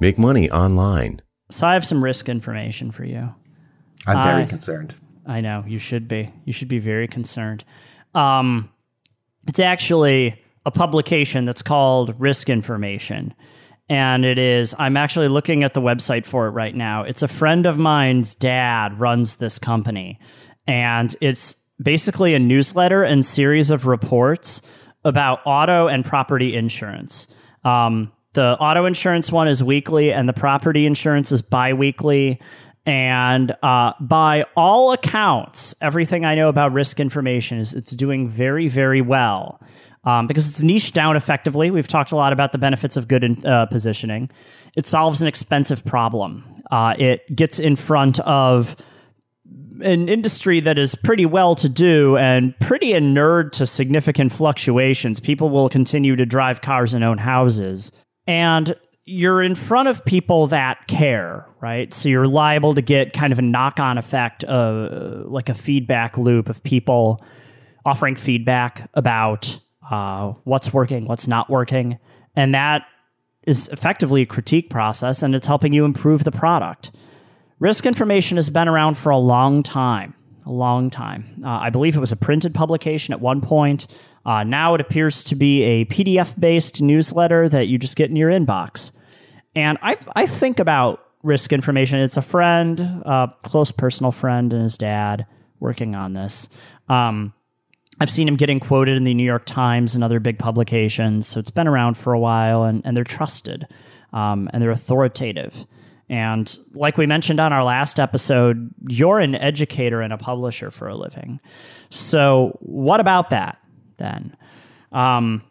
Make money online. So I have some risk information for you. I'm very I- concerned. I know you should be. You should be very concerned. Um, it's actually a publication that's called Risk Information. And it is, I'm actually looking at the website for it right now. It's a friend of mine's dad runs this company. And it's basically a newsletter and series of reports about auto and property insurance. Um, the auto insurance one is weekly, and the property insurance is bi weekly. And uh, by all accounts, everything I know about risk information is it's doing very, very well um, because it's niched down effectively. We've talked a lot about the benefits of good in, uh, positioning. It solves an expensive problem. Uh, it gets in front of an industry that is pretty well to do and pretty inured to significant fluctuations. People will continue to drive cars and own houses. And you're in front of people that care, right? So you're liable to get kind of a knock on effect, uh, like a feedback loop of people offering feedback about uh, what's working, what's not working. And that is effectively a critique process and it's helping you improve the product. Risk information has been around for a long time, a long time. Uh, I believe it was a printed publication at one point. Uh, now it appears to be a PDF based newsletter that you just get in your inbox. And I, I think about risk information. It's a friend, a close personal friend, and his dad working on this. Um, I've seen him getting quoted in the New York Times and other big publications. So it's been around for a while and, and they're trusted um, and they're authoritative. And like we mentioned on our last episode, you're an educator and a publisher for a living. So, what about that then? Um,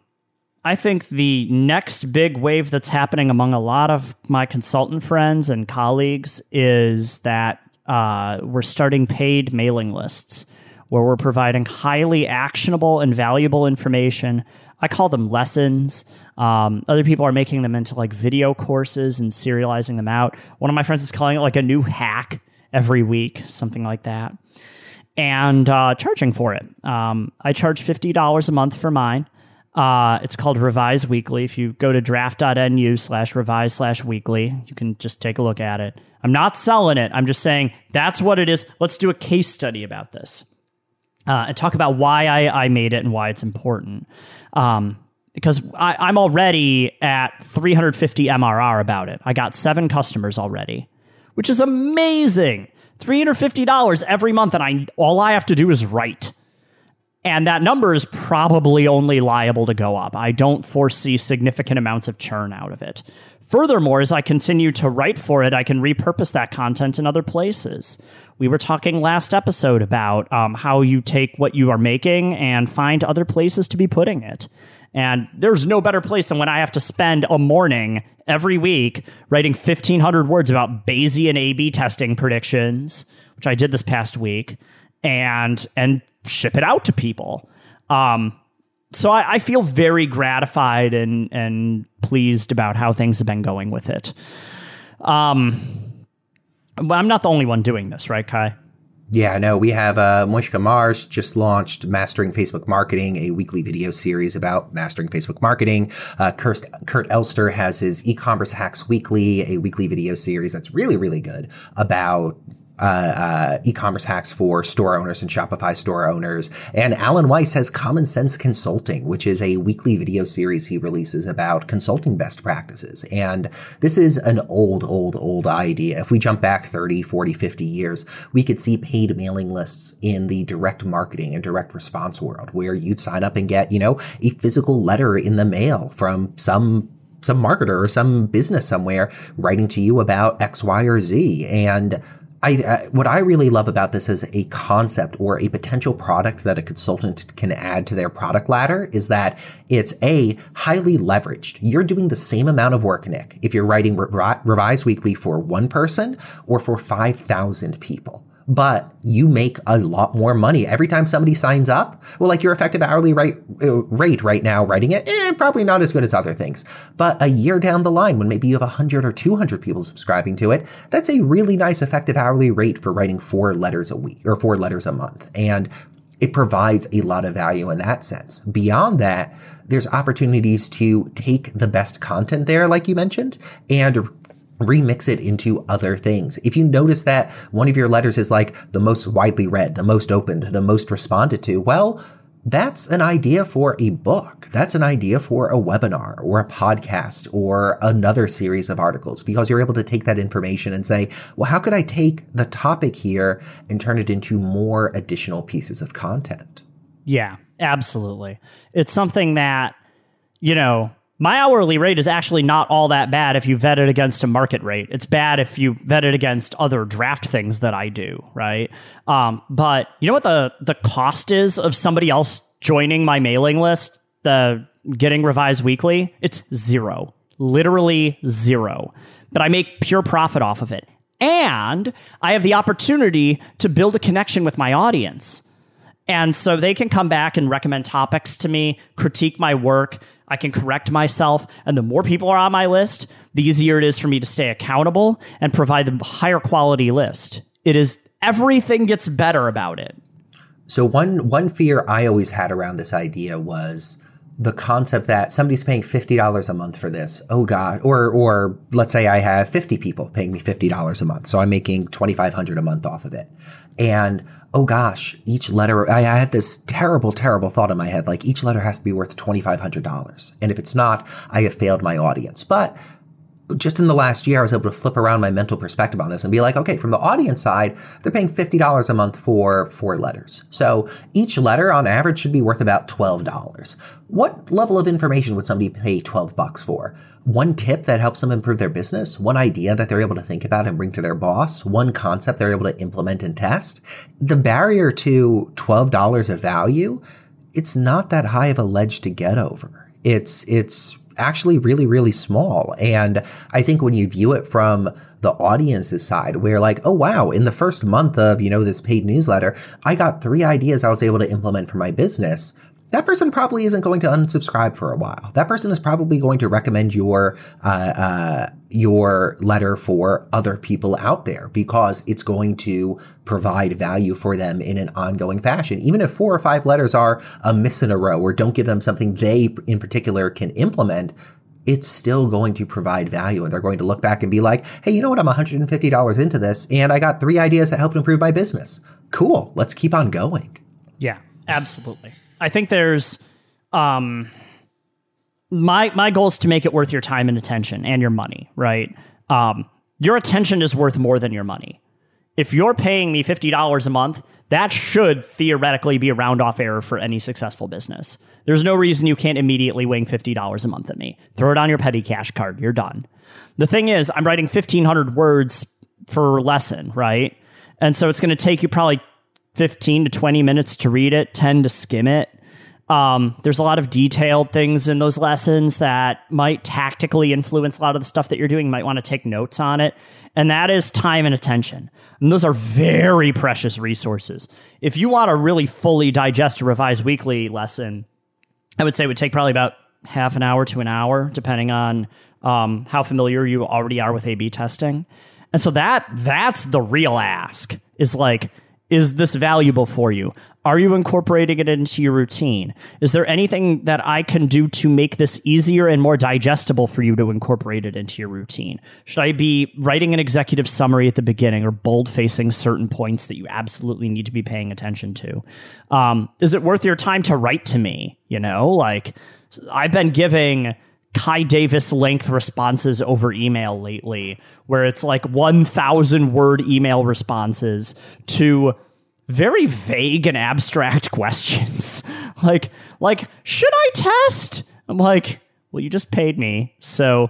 I think the next big wave that's happening among a lot of my consultant friends and colleagues is that uh, we're starting paid mailing lists where we're providing highly actionable and valuable information. I call them lessons. Um, other people are making them into like video courses and serializing them out. One of my friends is calling it like a new hack every week, something like that, and uh, charging for it. Um, I charge $50 a month for mine. Uh, it's called Revise Weekly. If you go to draft.nu slash revise slash weekly, you can just take a look at it. I'm not selling it. I'm just saying that's what it is. Let's do a case study about this uh, and talk about why I, I made it and why it's important. Um, because I, I'm already at 350 MRR about it. I got seven customers already, which is amazing. $350 every month, and I all I have to do is write. And that number is probably only liable to go up. I don't foresee significant amounts of churn out of it. Furthermore, as I continue to write for it, I can repurpose that content in other places. We were talking last episode about um, how you take what you are making and find other places to be putting it. And there's no better place than when I have to spend a morning every week writing 1,500 words about Bayesian A/B testing predictions, which I did this past week, and and ship it out to people. Um, so I, I feel very gratified and and pleased about how things have been going with it. Um, but I'm not the only one doing this, right, Kai? Yeah, no, we have uh, Mojca Mars just launched Mastering Facebook Marketing, a weekly video series about mastering Facebook marketing. Uh, Kurt, Kurt Elster has his e-commerce hacks weekly, a weekly video series that's really, really good about uh, uh, e-commerce hacks for store owners and Shopify store owners. And Alan Weiss has Common Sense Consulting, which is a weekly video series he releases about consulting best practices. And this is an old, old, old idea. If we jump back 30, 40, 50 years, we could see paid mailing lists in the direct marketing and direct response world where you'd sign up and get, you know, a physical letter in the mail from some some marketer or some business somewhere writing to you about X, Y, or Z. And I, uh, what I really love about this as a concept or a potential product that a consultant can add to their product ladder is that it's a highly leveraged. You're doing the same amount of work, Nick, if you're writing Revi- Revise Weekly for one person or for 5,000 people but you make a lot more money every time somebody signs up. Well, like your effective hourly rate, uh, rate right now, writing it, eh, probably not as good as other things. But a year down the line, when maybe you have 100 or 200 people subscribing to it, that's a really nice effective hourly rate for writing four letters a week or four letters a month. And it provides a lot of value in that sense. Beyond that, there's opportunities to take the best content there, like you mentioned, and remix it into other things. If you notice that one of your letters is like the most widely read, the most opened, the most responded to, well, that's an idea for a book. That's an idea for a webinar or a podcast or another series of articles because you're able to take that information and say, well, how could I take the topic here and turn it into more additional pieces of content? Yeah, absolutely. It's something that, you know, my hourly rate is actually not all that bad if you vet it against a market rate. It's bad if you vet it against other draft things that I do, right? Um, but you know what the the cost is of somebody else joining my mailing list, the getting revised weekly? It's zero, literally zero. But I make pure profit off of it, and I have the opportunity to build a connection with my audience. And so they can come back and recommend topics to me, critique my work, I can correct myself. And the more people are on my list, the easier it is for me to stay accountable and provide the higher quality list. It is everything gets better about it. So one one fear I always had around this idea was the concept that somebody's paying fifty dollars a month for this. Oh God! Or or let's say I have fifty people paying me fifty dollars a month, so I'm making twenty five hundred a month off of it. And oh gosh, each letter, I, I had this terrible, terrible thought in my head like each letter has to be worth $2,500. And if it's not, I have failed my audience. But just in the last year, I was able to flip around my mental perspective on this and be like, okay, from the audience side, they're paying $50 a month for four letters. So each letter on average should be worth about $12. What level of information would somebody pay 12 bucks for? One tip that helps them improve their business, one idea that they're able to think about and bring to their boss, one concept they're able to implement and test. The barrier to $12 of value, it's not that high of a ledge to get over. It's, it's actually really, really small. And I think when you view it from the audience's side, where like, oh wow, in the first month of, you know, this paid newsletter, I got three ideas I was able to implement for my business that person probably isn't going to unsubscribe for a while. That person is probably going to recommend your uh, uh, your letter for other people out there because it's going to provide value for them in an ongoing fashion. Even if four or five letters are a miss in a row or don't give them something they in particular can implement, it's still going to provide value. And they're going to look back and be like, hey, you know what? I'm $150 into this and I got three ideas that helped improve my business. Cool. Let's keep on going. Yeah, absolutely. I think there's um my my goal is to make it worth your time and attention and your money, right? Um your attention is worth more than your money. If you're paying me $50 a month, that should theoretically be a round off error for any successful business. There's no reason you can't immediately wing $50 a month at me. Throw it on your petty cash card. You're done. The thing is, I'm writing 1,500 words for lesson, right? And so it's going to take you probably 15 to 20 minutes to read it, 10 to skim it. Um, there's a lot of detailed things in those lessons that might tactically influence a lot of the stuff that you're doing. You might want to take notes on it. And that is time and attention. And those are very precious resources. If you want to really fully digest a revised weekly lesson, I would say it would take probably about half an hour to an hour, depending on um, how familiar you already are with A/B testing. And so that that's the real ask is like is this valuable for you? Are you incorporating it into your routine? Is there anything that I can do to make this easier and more digestible for you to incorporate it into your routine? Should I be writing an executive summary at the beginning or bold facing certain points that you absolutely need to be paying attention to? Um, is it worth your time to write to me? You know, like I've been giving Kai Davis length responses over email lately, where it's like 1,000 word email responses to very vague and abstract questions. like, like, should I test? I'm like, well, you just paid me, so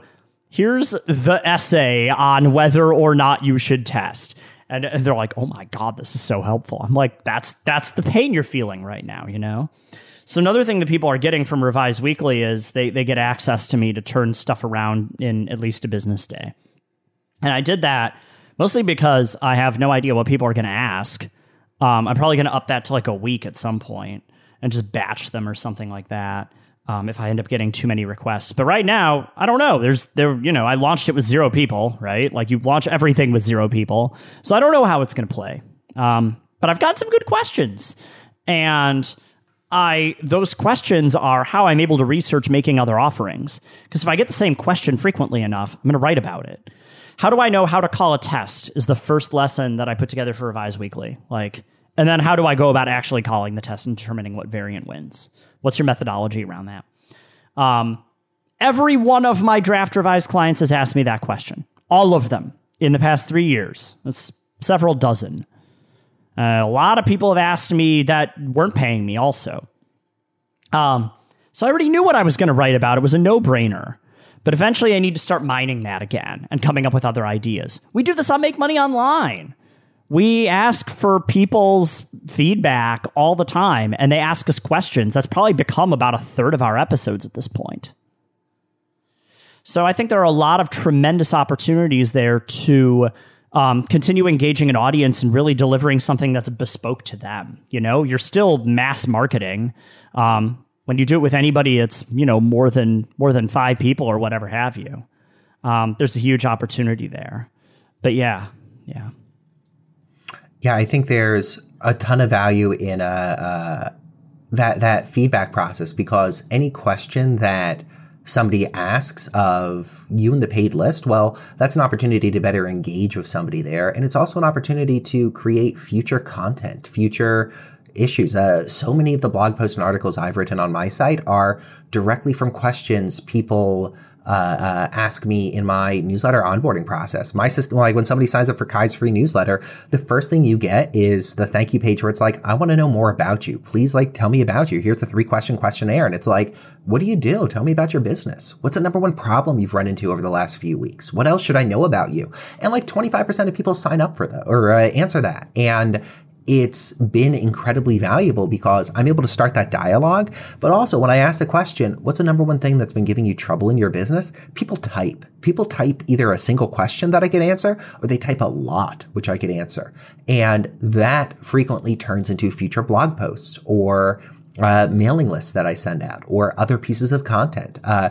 here's the essay on whether or not you should test. And, and they're like, oh my god, this is so helpful. I'm like, that's that's the pain you're feeling right now, you know. So another thing that people are getting from Revise Weekly is they they get access to me to turn stuff around in at least a business day. And I did that mostly because I have no idea what people are going to ask. Um, I'm probably going to up that to like a week at some point and just batch them or something like that. Um, if I end up getting too many requests, but right now I don't know. There's there, you know, I launched it with zero people, right? Like you launch everything with zero people, so I don't know how it's going to play. Um, but I've got some good questions, and I those questions are how I'm able to research making other offerings. Because if I get the same question frequently enough, I'm going to write about it. How do I know how to call a test? Is the first lesson that I put together for Revise Weekly. Like, and then how do I go about actually calling the test and determining what variant wins? What's your methodology around that? Um, every one of my draft revise clients has asked me that question. All of them in the past three years. It's several dozen. Uh, a lot of people have asked me that weren't paying me also. Um, so I already knew what I was going to write about. It was a no brainer. But eventually I need to start mining that again and coming up with other ideas. We do this on Make Money Online. We ask for people's feedback all the time and they ask us questions. That's probably become about a third of our episodes at this point. So I think there are a lot of tremendous opportunities there to um, continue engaging an audience and really delivering something that's bespoke to them. You know, you're still mass marketing. Um, when you do it with anybody, it's you know more than more than five people or whatever have you. Um, there's a huge opportunity there. But yeah, yeah, yeah. I think there's a ton of value in a, uh, uh, that that feedback process because any question that somebody asks of you in the paid list, well, that's an opportunity to better engage with somebody there. And it's also an opportunity to create future content, future issues. Uh, so many of the blog posts and articles I've written on my site are directly from questions people uh, uh, ask me in my newsletter onboarding process. My system, like when somebody signs up for Kai's free newsletter, the first thing you get is the thank you page where it's like, I want to know more about you. Please, like, tell me about you. Here's the three question questionnaire. And it's like, what do you do? Tell me about your business. What's the number one problem you've run into over the last few weeks? What else should I know about you? And like 25% of people sign up for that or uh, answer that. And it's been incredibly valuable because I'm able to start that dialogue. But also, when I ask the question, what's the number one thing that's been giving you trouble in your business? People type. People type either a single question that I can answer or they type a lot, which I can answer. And that frequently turns into future blog posts or uh, mailing lists that I send out or other pieces of content. Uh,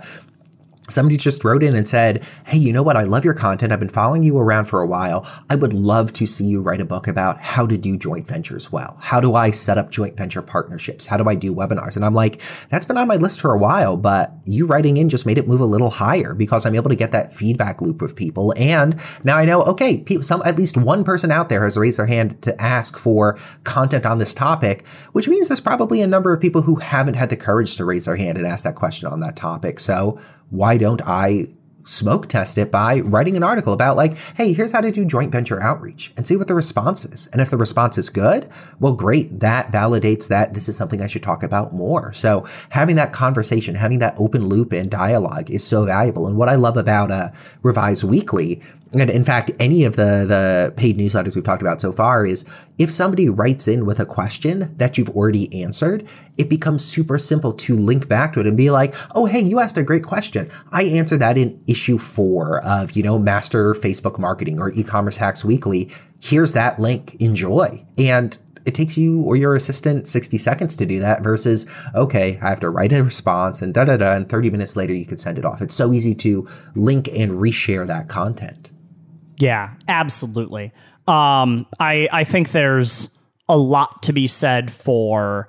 Somebody just wrote in and said, Hey, you know what? I love your content. I've been following you around for a while. I would love to see you write a book about how to do joint ventures well. How do I set up joint venture partnerships? How do I do webinars? And I'm like, that's been on my list for a while, but you writing in just made it move a little higher because I'm able to get that feedback loop with people. And now I know, okay, some, at least one person out there has raised their hand to ask for content on this topic, which means there's probably a number of people who haven't had the courage to raise their hand and ask that question on that topic. So why don't I smoke test it by writing an article about like, hey, here's how to do joint venture outreach and see what the response is. And if the response is good, well, great. That validates that this is something I should talk about more. So having that conversation, having that open loop and dialogue is so valuable. And what I love about uh, Revise Weekly and in fact, any of the the paid newsletters we've talked about so far is if somebody writes in with a question that you've already answered, it becomes super simple to link back to it and be like, "Oh, hey, you asked a great question. I answered that in issue 4 of, you know, Master Facebook Marketing or E-commerce Hacks Weekly. Here's that link. Enjoy." And it takes you or your assistant 60 seconds to do that versus, okay, I have to write a response and da da da, and 30 minutes later you can send it off. It's so easy to link and reshare that content. Yeah, absolutely. Um, I I think there's a lot to be said for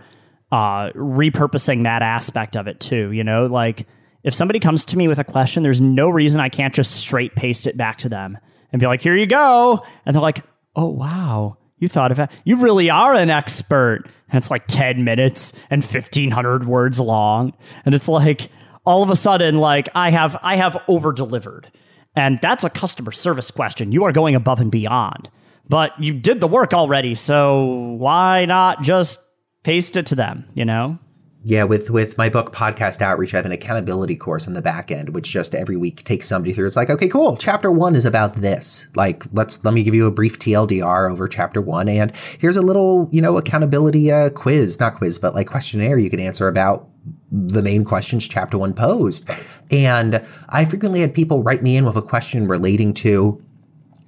uh, repurposing that aspect of it too. You know, like if somebody comes to me with a question, there's no reason I can't just straight paste it back to them and be like, "Here you go," and they're like, "Oh wow." You thought of it. You really are an expert. And it's like 10 minutes and 1500 words long. And it's like all of a sudden, like I have I have over delivered and that's a customer service question. You are going above and beyond. But you did the work already, so why not just paste it to them, you know? Yeah, with with my book Podcast Outreach, I have an accountability course on the back end, which just every week takes somebody through. It's like, okay, cool. Chapter one is about this. Like, let's let me give you a brief TLDR over chapter one, and here's a little, you know, accountability uh, quiz, not quiz, but like questionnaire you can answer about the main questions chapter one posed. And I frequently had people write me in with a question relating to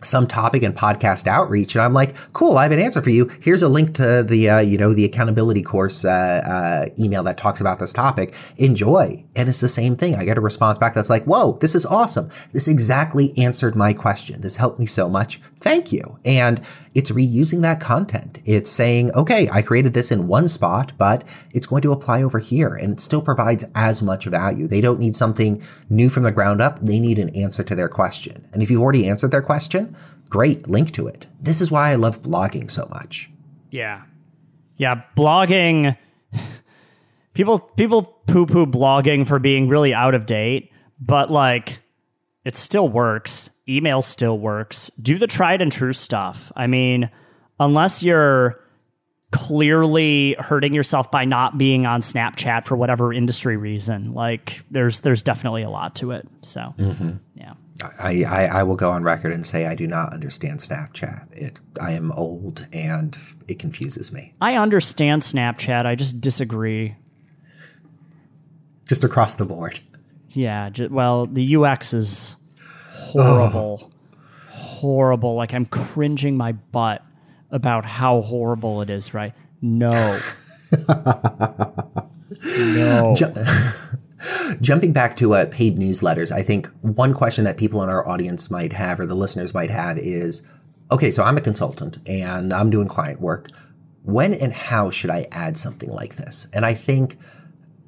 some topic in podcast outreach and i'm like cool i have an answer for you. Here's a link to the uh, you know the accountability course uh, uh, email that talks about this topic. Enjoy. And it's the same thing. I get a response back that's like whoa this is awesome. This exactly answered my question. This helped me so much. Thank you. And it's reusing that content. It's saying okay i created this in one spot but it's going to apply over here and it still provides as much value. They don't need something new from the ground up. They need an answer to their question. And if you've already answered their question great, link to it. This is why I love blogging so much. Yeah. Yeah, blogging people people poo-poo blogging for being really out of date, but like it still works. Email still works. Do the tried and true stuff. I mean, unless you're clearly hurting yourself by not being on Snapchat for whatever industry reason, like there's there's definitely a lot to it. So, mm-hmm. yeah. I, I, I, will go on record and say I do not understand Snapchat. It I am old and it confuses me. I understand Snapchat. I just disagree. Just across the board. Yeah. well, the UX is horrible. Oh. Horrible. Like I'm cringing my butt about how horrible it is. Right? No. no. Jumping back to uh, paid newsletters, I think one question that people in our audience might have or the listeners might have is okay, so I'm a consultant and I'm doing client work. When and how should I add something like this? And I think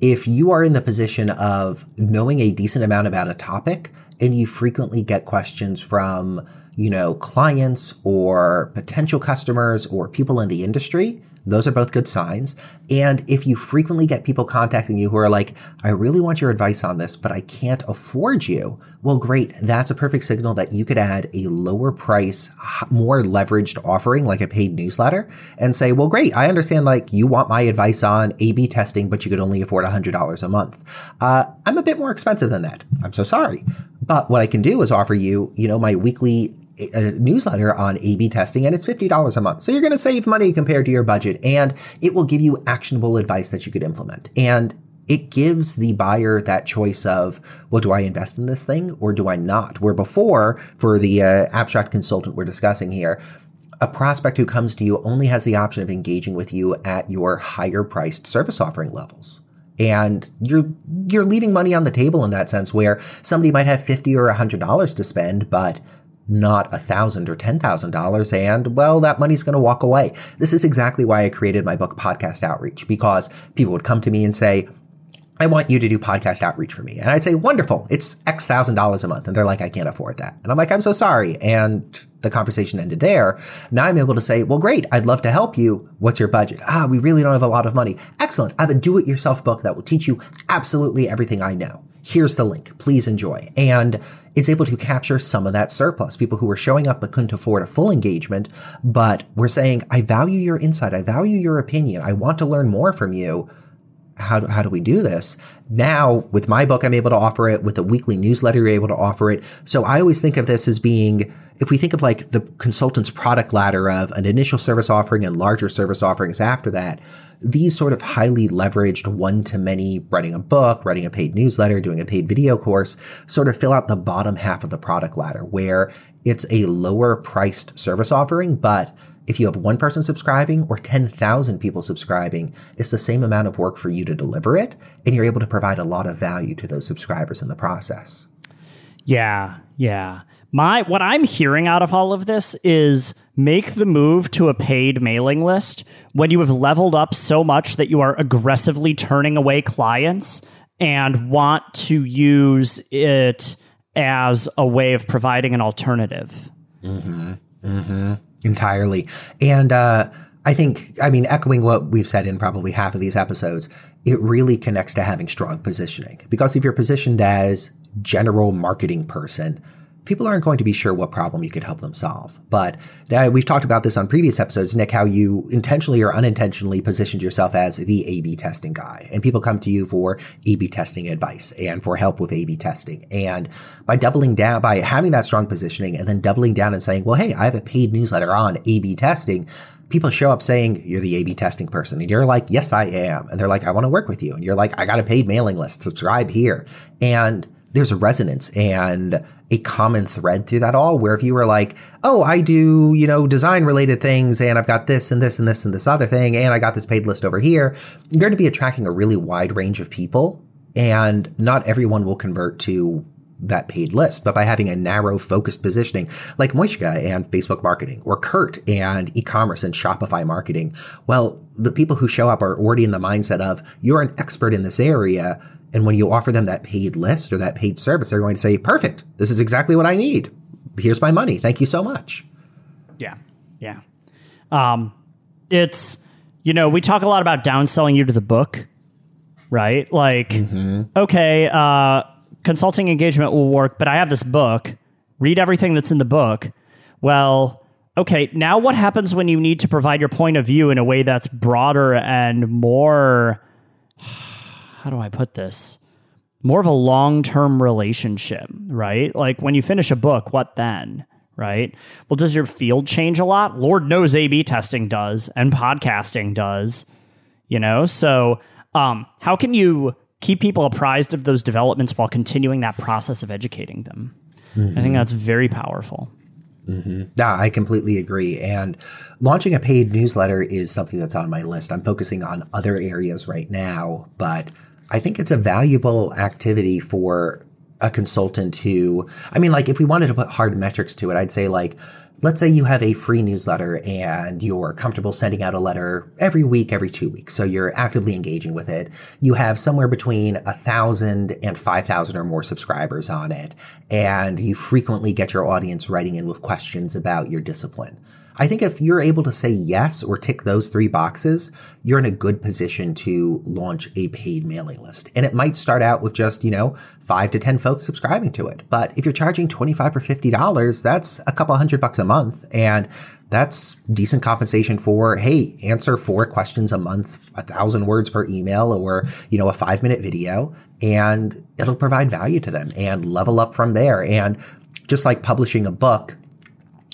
if you are in the position of knowing a decent amount about a topic and you frequently get questions from, you know, clients or potential customers or people in the industry, those are both good signs. And if you frequently get people contacting you who are like, I really want your advice on this, but I can't afford you. Well, great. That's a perfect signal that you could add a lower price, more leveraged offering like a paid newsletter and say, well, great. I understand like you want my advice on A B testing, but you could only afford $100 a month. Uh, I'm a bit more expensive than that. I'm so sorry. But what I can do is offer you, you know, my weekly a newsletter on A-B testing and it's $50 a month. So you're going to save money compared to your budget and it will give you actionable advice that you could implement. And it gives the buyer that choice of, well, do I invest in this thing or do I not? Where before, for the uh, abstract consultant we're discussing here, a prospect who comes to you only has the option of engaging with you at your higher priced service offering levels. And you're you're leaving money on the table in that sense where somebody might have 50 or $100 to spend, but not a thousand or ten thousand dollars and well that money's going to walk away this is exactly why i created my book podcast outreach because people would come to me and say I want you to do podcast outreach for me. And I'd say, wonderful. It's X thousand dollars a month. And they're like, I can't afford that. And I'm like, I'm so sorry. And the conversation ended there. Now I'm able to say, well, great. I'd love to help you. What's your budget? Ah, we really don't have a lot of money. Excellent. I have a do it yourself book that will teach you absolutely everything I know. Here's the link. Please enjoy. And it's able to capture some of that surplus. People who were showing up but couldn't afford a full engagement, but we're saying, I value your insight. I value your opinion. I want to learn more from you. How do, how do we do this? Now, with my book, I'm able to offer it. With a weekly newsletter, you're able to offer it. So I always think of this as being if we think of like the consultant's product ladder of an initial service offering and larger service offerings after that, these sort of highly leveraged one to many, writing a book, writing a paid newsletter, doing a paid video course, sort of fill out the bottom half of the product ladder where it's a lower priced service offering, but if you have one person subscribing or 10,000 people subscribing, it's the same amount of work for you to deliver it, and you're able to provide a lot of value to those subscribers in the process. Yeah, yeah. My what I'm hearing out of all of this is make the move to a paid mailing list when you have leveled up so much that you are aggressively turning away clients and want to use it as a way of providing an alternative. Mm-hmm. Mm-hmm. Entirely. And uh, I think, I mean, echoing what we've said in probably half of these episodes, it really connects to having strong positioning. Because if you're positioned as general marketing person, people aren't going to be sure what problem you could help them solve. But uh, we've talked about this on previous episodes, Nick, how you intentionally or unintentionally positioned yourself as the A B testing guy. And people come to you for A B testing advice and for help with A B testing. And by doubling down, by having that strong positioning and then doubling down and saying, well, hey, I have a paid newsletter on A B testing people show up saying you're the A/B testing person, and you're like, "Yes, I am," and they're like, "I want to work with you," and you're like, "I got a paid mailing list. Subscribe here." And there's a resonance and a common thread through that all where if you were like oh i do you know design related things and i've got this and this and this and this other thing and i got this paid list over here you're going to be attracting a really wide range of people and not everyone will convert to that paid list, but by having a narrow focused positioning like Mojca and Facebook marketing or Kurt and e-commerce and Shopify marketing, well, the people who show up are already in the mindset of you're an expert in this area. And when you offer them that paid list or that paid service, they're going to say, perfect. This is exactly what I need. Here's my money. Thank you so much. Yeah. Yeah. Um, it's, you know, we talk a lot about downselling you to the book, right? Like, mm-hmm. okay, uh, consulting engagement will work, but I have this book. Read everything that's in the book. Well, okay, now what happens when you need to provide your point of view in a way that's broader and more how do I put this? More of a long-term relationship, right? Like when you finish a book, what then? Right? Well, does your field change a lot? Lord knows A/B testing does, and podcasting does. You know, so um, how can you keep people apprised of those developments while continuing that process of educating them. Mm-hmm. I think that's very powerful. Mm-hmm. Yeah, I completely agree. And launching a paid newsletter is something that's on my list. I'm focusing on other areas right now, but I think it's a valuable activity for a consultant who, I mean, like if we wanted to put hard metrics to it, I'd say like let's say you have a free newsletter and you're comfortable sending out a letter every week, every two weeks. So you're actively engaging with it. You have somewhere between a thousand and five thousand or more subscribers on it. And you frequently get your audience writing in with questions about your discipline. I think if you're able to say yes or tick those three boxes, you're in a good position to launch a paid mailing list. And it might start out with just, you know, five to 10 folks subscribing to it. But if you're charging 25 or $50, that's a couple hundred bucks a month. And that's decent compensation for, hey, answer four questions a month, a thousand words per email or, you know, a five minute video and it'll provide value to them and level up from there. And just like publishing a book,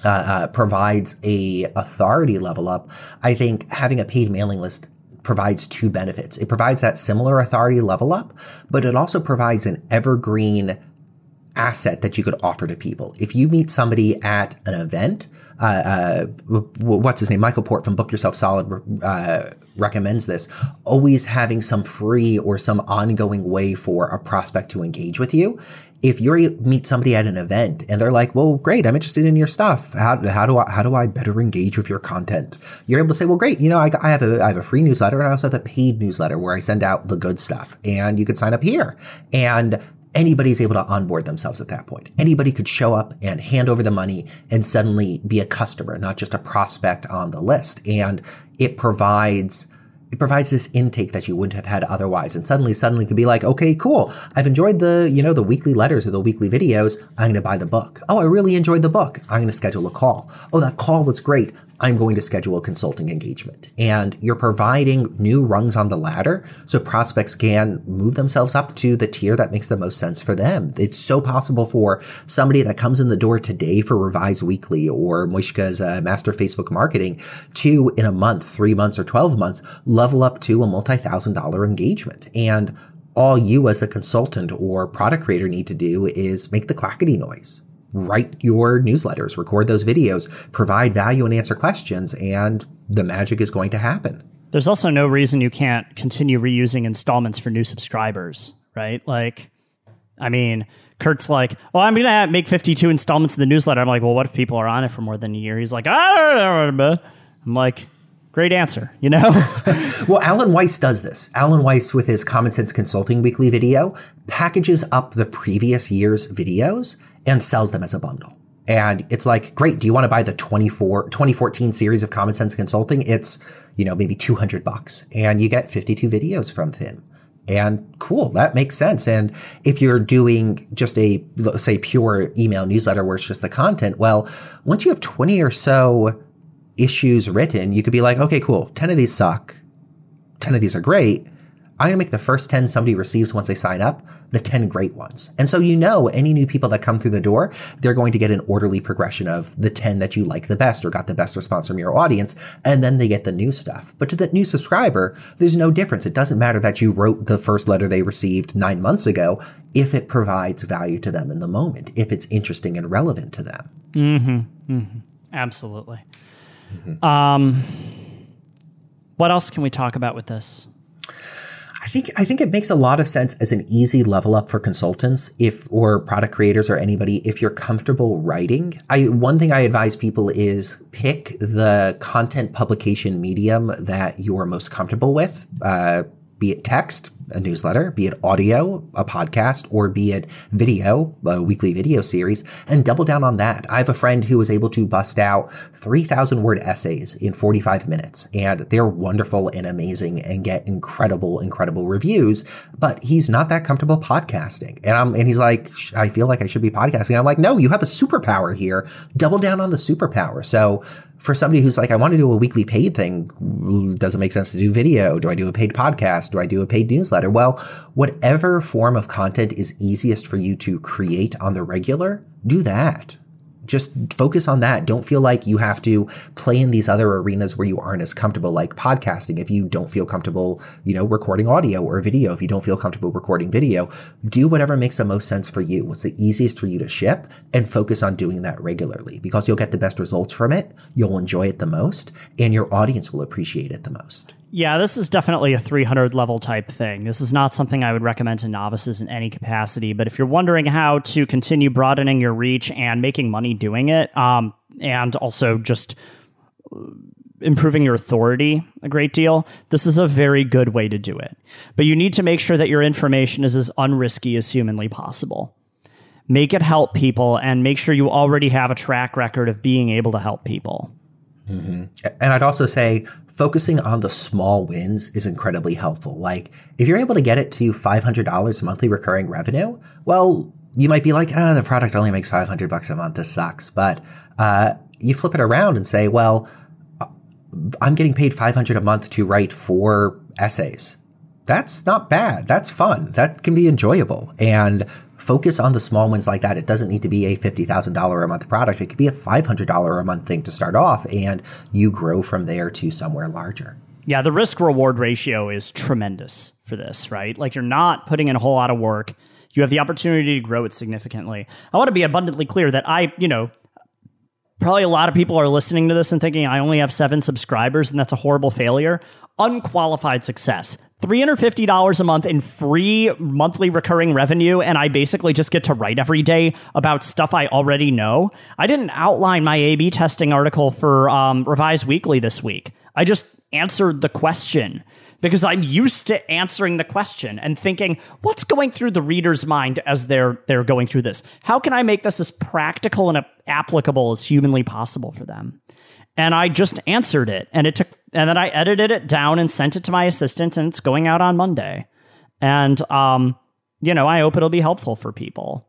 uh, uh, provides a authority level up, I think having a paid mailing list provides two benefits. It provides that similar authority level up, but it also provides an evergreen asset that you could offer to people. If you meet somebody at an event, uh, uh, what's his name? Michael Port from Book Yourself Solid uh, recommends this. Always having some free or some ongoing way for a prospect to engage with you if you meet somebody at an event and they're like, "Well, great, I'm interested in your stuff. How, how do I how do I better engage with your content?" You're able to say, "Well, great, you know, I, I have a I have a free newsletter and I also have a paid newsletter where I send out the good stuff, and you could sign up here." And anybody's able to onboard themselves at that point. Anybody could show up and hand over the money and suddenly be a customer, not just a prospect on the list. And it provides it provides this intake that you wouldn't have had otherwise. And suddenly, suddenly could be like, okay, cool. I've enjoyed the, you know, the weekly letters or the weekly videos. I'm going to buy the book. Oh, I really enjoyed the book. I'm going to schedule a call. Oh, that call was great. I'm going to schedule a consulting engagement. And you're providing new rungs on the ladder so prospects can move themselves up to the tier that makes the most sense for them. It's so possible for somebody that comes in the door today for Revise Weekly or Mojca's uh, Master Facebook Marketing to, in a month, three months, or 12 months, level up to a multi thousand dollar engagement. And all you as the consultant or product creator need to do is make the clackety noise write your newsletters, record those videos, provide value and answer questions, and the magic is going to happen. There's also no reason you can't continue reusing installments for new subscribers, right? Like, I mean, Kurt's like, "Oh, I'm gonna make 52 installments in the newsletter." I'm like, "Well, what if people are on it for more than a year?" He's like, "Ah," I'm like, great answer, you know? well, Alan Weiss does this. Alan Weiss, with his Common Sense Consulting Weekly video, packages up the previous year's videos and sells them as a bundle. And it's like, great, do you want to buy the 24, 2014 series of Common Sense Consulting? It's, you know, maybe 200 bucks and you get 52 videos from him. And cool, that makes sense. And if you're doing just a, say, pure email newsletter where it's just the content, well, once you have 20 or so issues written, you could be like, okay, cool. 10 of these suck. 10 of these are great. I'm going to make the first 10 somebody receives once they sign up the 10 great ones. And so you know any new people that come through the door, they're going to get an orderly progression of the 10 that you like the best or got the best response from your audience, and then they get the new stuff. But to the new subscriber, there's no difference. It doesn't matter that you wrote the first letter they received nine months ago if it provides value to them in the moment, if it's interesting and relevant to them. Mm-hmm. Mm-hmm. Absolutely. Mm-hmm. Um, what else can we talk about with this? I think I think it makes a lot of sense as an easy level up for consultants if or product creators or anybody if you're comfortable writing. I one thing I advise people is pick the content publication medium that you're most comfortable with. Uh, be it text, a newsletter, be it audio, a podcast, or be it video, a weekly video series, and double down on that. I have a friend who was able to bust out 3,000 word essays in 45 minutes, and they're wonderful and amazing and get incredible, incredible reviews, but he's not that comfortable podcasting. And I'm, and he's like, I feel like I should be podcasting. I'm like, no, you have a superpower here. Double down on the superpower. So for somebody who's like, I want to do a weekly paid thing, does it make sense to do video? Do I do a paid podcast? Do I do a paid newsletter? Well, whatever form of content is easiest for you to create on the regular, do that just focus on that. Don't feel like you have to play in these other arenas where you aren't as comfortable, like podcasting. If you don't feel comfortable, you know, recording audio or video, if you don't feel comfortable recording video, do whatever makes the most sense for you. What's the easiest for you to ship and focus on doing that regularly because you'll get the best results from it. You'll enjoy it the most and your audience will appreciate it the most. Yeah, this is definitely a 300 level type thing. This is not something I would recommend to novices in any capacity. But if you're wondering how to continue broadening your reach and making money doing it, um, and also just uh, improving your authority a great deal, this is a very good way to do it. But you need to make sure that your information is as unrisky as humanly possible. Make it help people and make sure you already have a track record of being able to help people. Mm-hmm. And I'd also say focusing on the small wins is incredibly helpful. Like if you're able to get it to $500 monthly recurring revenue, well, you might be like, ah, oh, the product only makes 500 bucks a month. This sucks. But, uh, you flip it around and say, well, I'm getting paid 500 a month to write four essays. That's not bad. That's fun. That can be enjoyable. And focus on the small wins like that. It doesn't need to be a $50,000 a month product. It could be a $500 a month thing to start off and you grow from there to somewhere larger. Yeah, the risk reward ratio is tremendous for this, right? Like you're not putting in a whole lot of work. You have the opportunity to grow it significantly. I want to be abundantly clear that I, you know, probably a lot of people are listening to this and thinking I only have 7 subscribers and that's a horrible failure. Unqualified success. $350 a month in free monthly recurring revenue, and I basically just get to write every day about stuff I already know. I didn't outline my A B testing article for um, Revise Weekly this week. I just answered the question because I'm used to answering the question and thinking, what's going through the reader's mind as they're they're going through this? How can I make this as practical and applicable as humanly possible for them? and I just answered it. And it took, and then I edited it down and sent it to my assistant, and it's going out on Monday. And, um, you know, I hope it'll be helpful for people.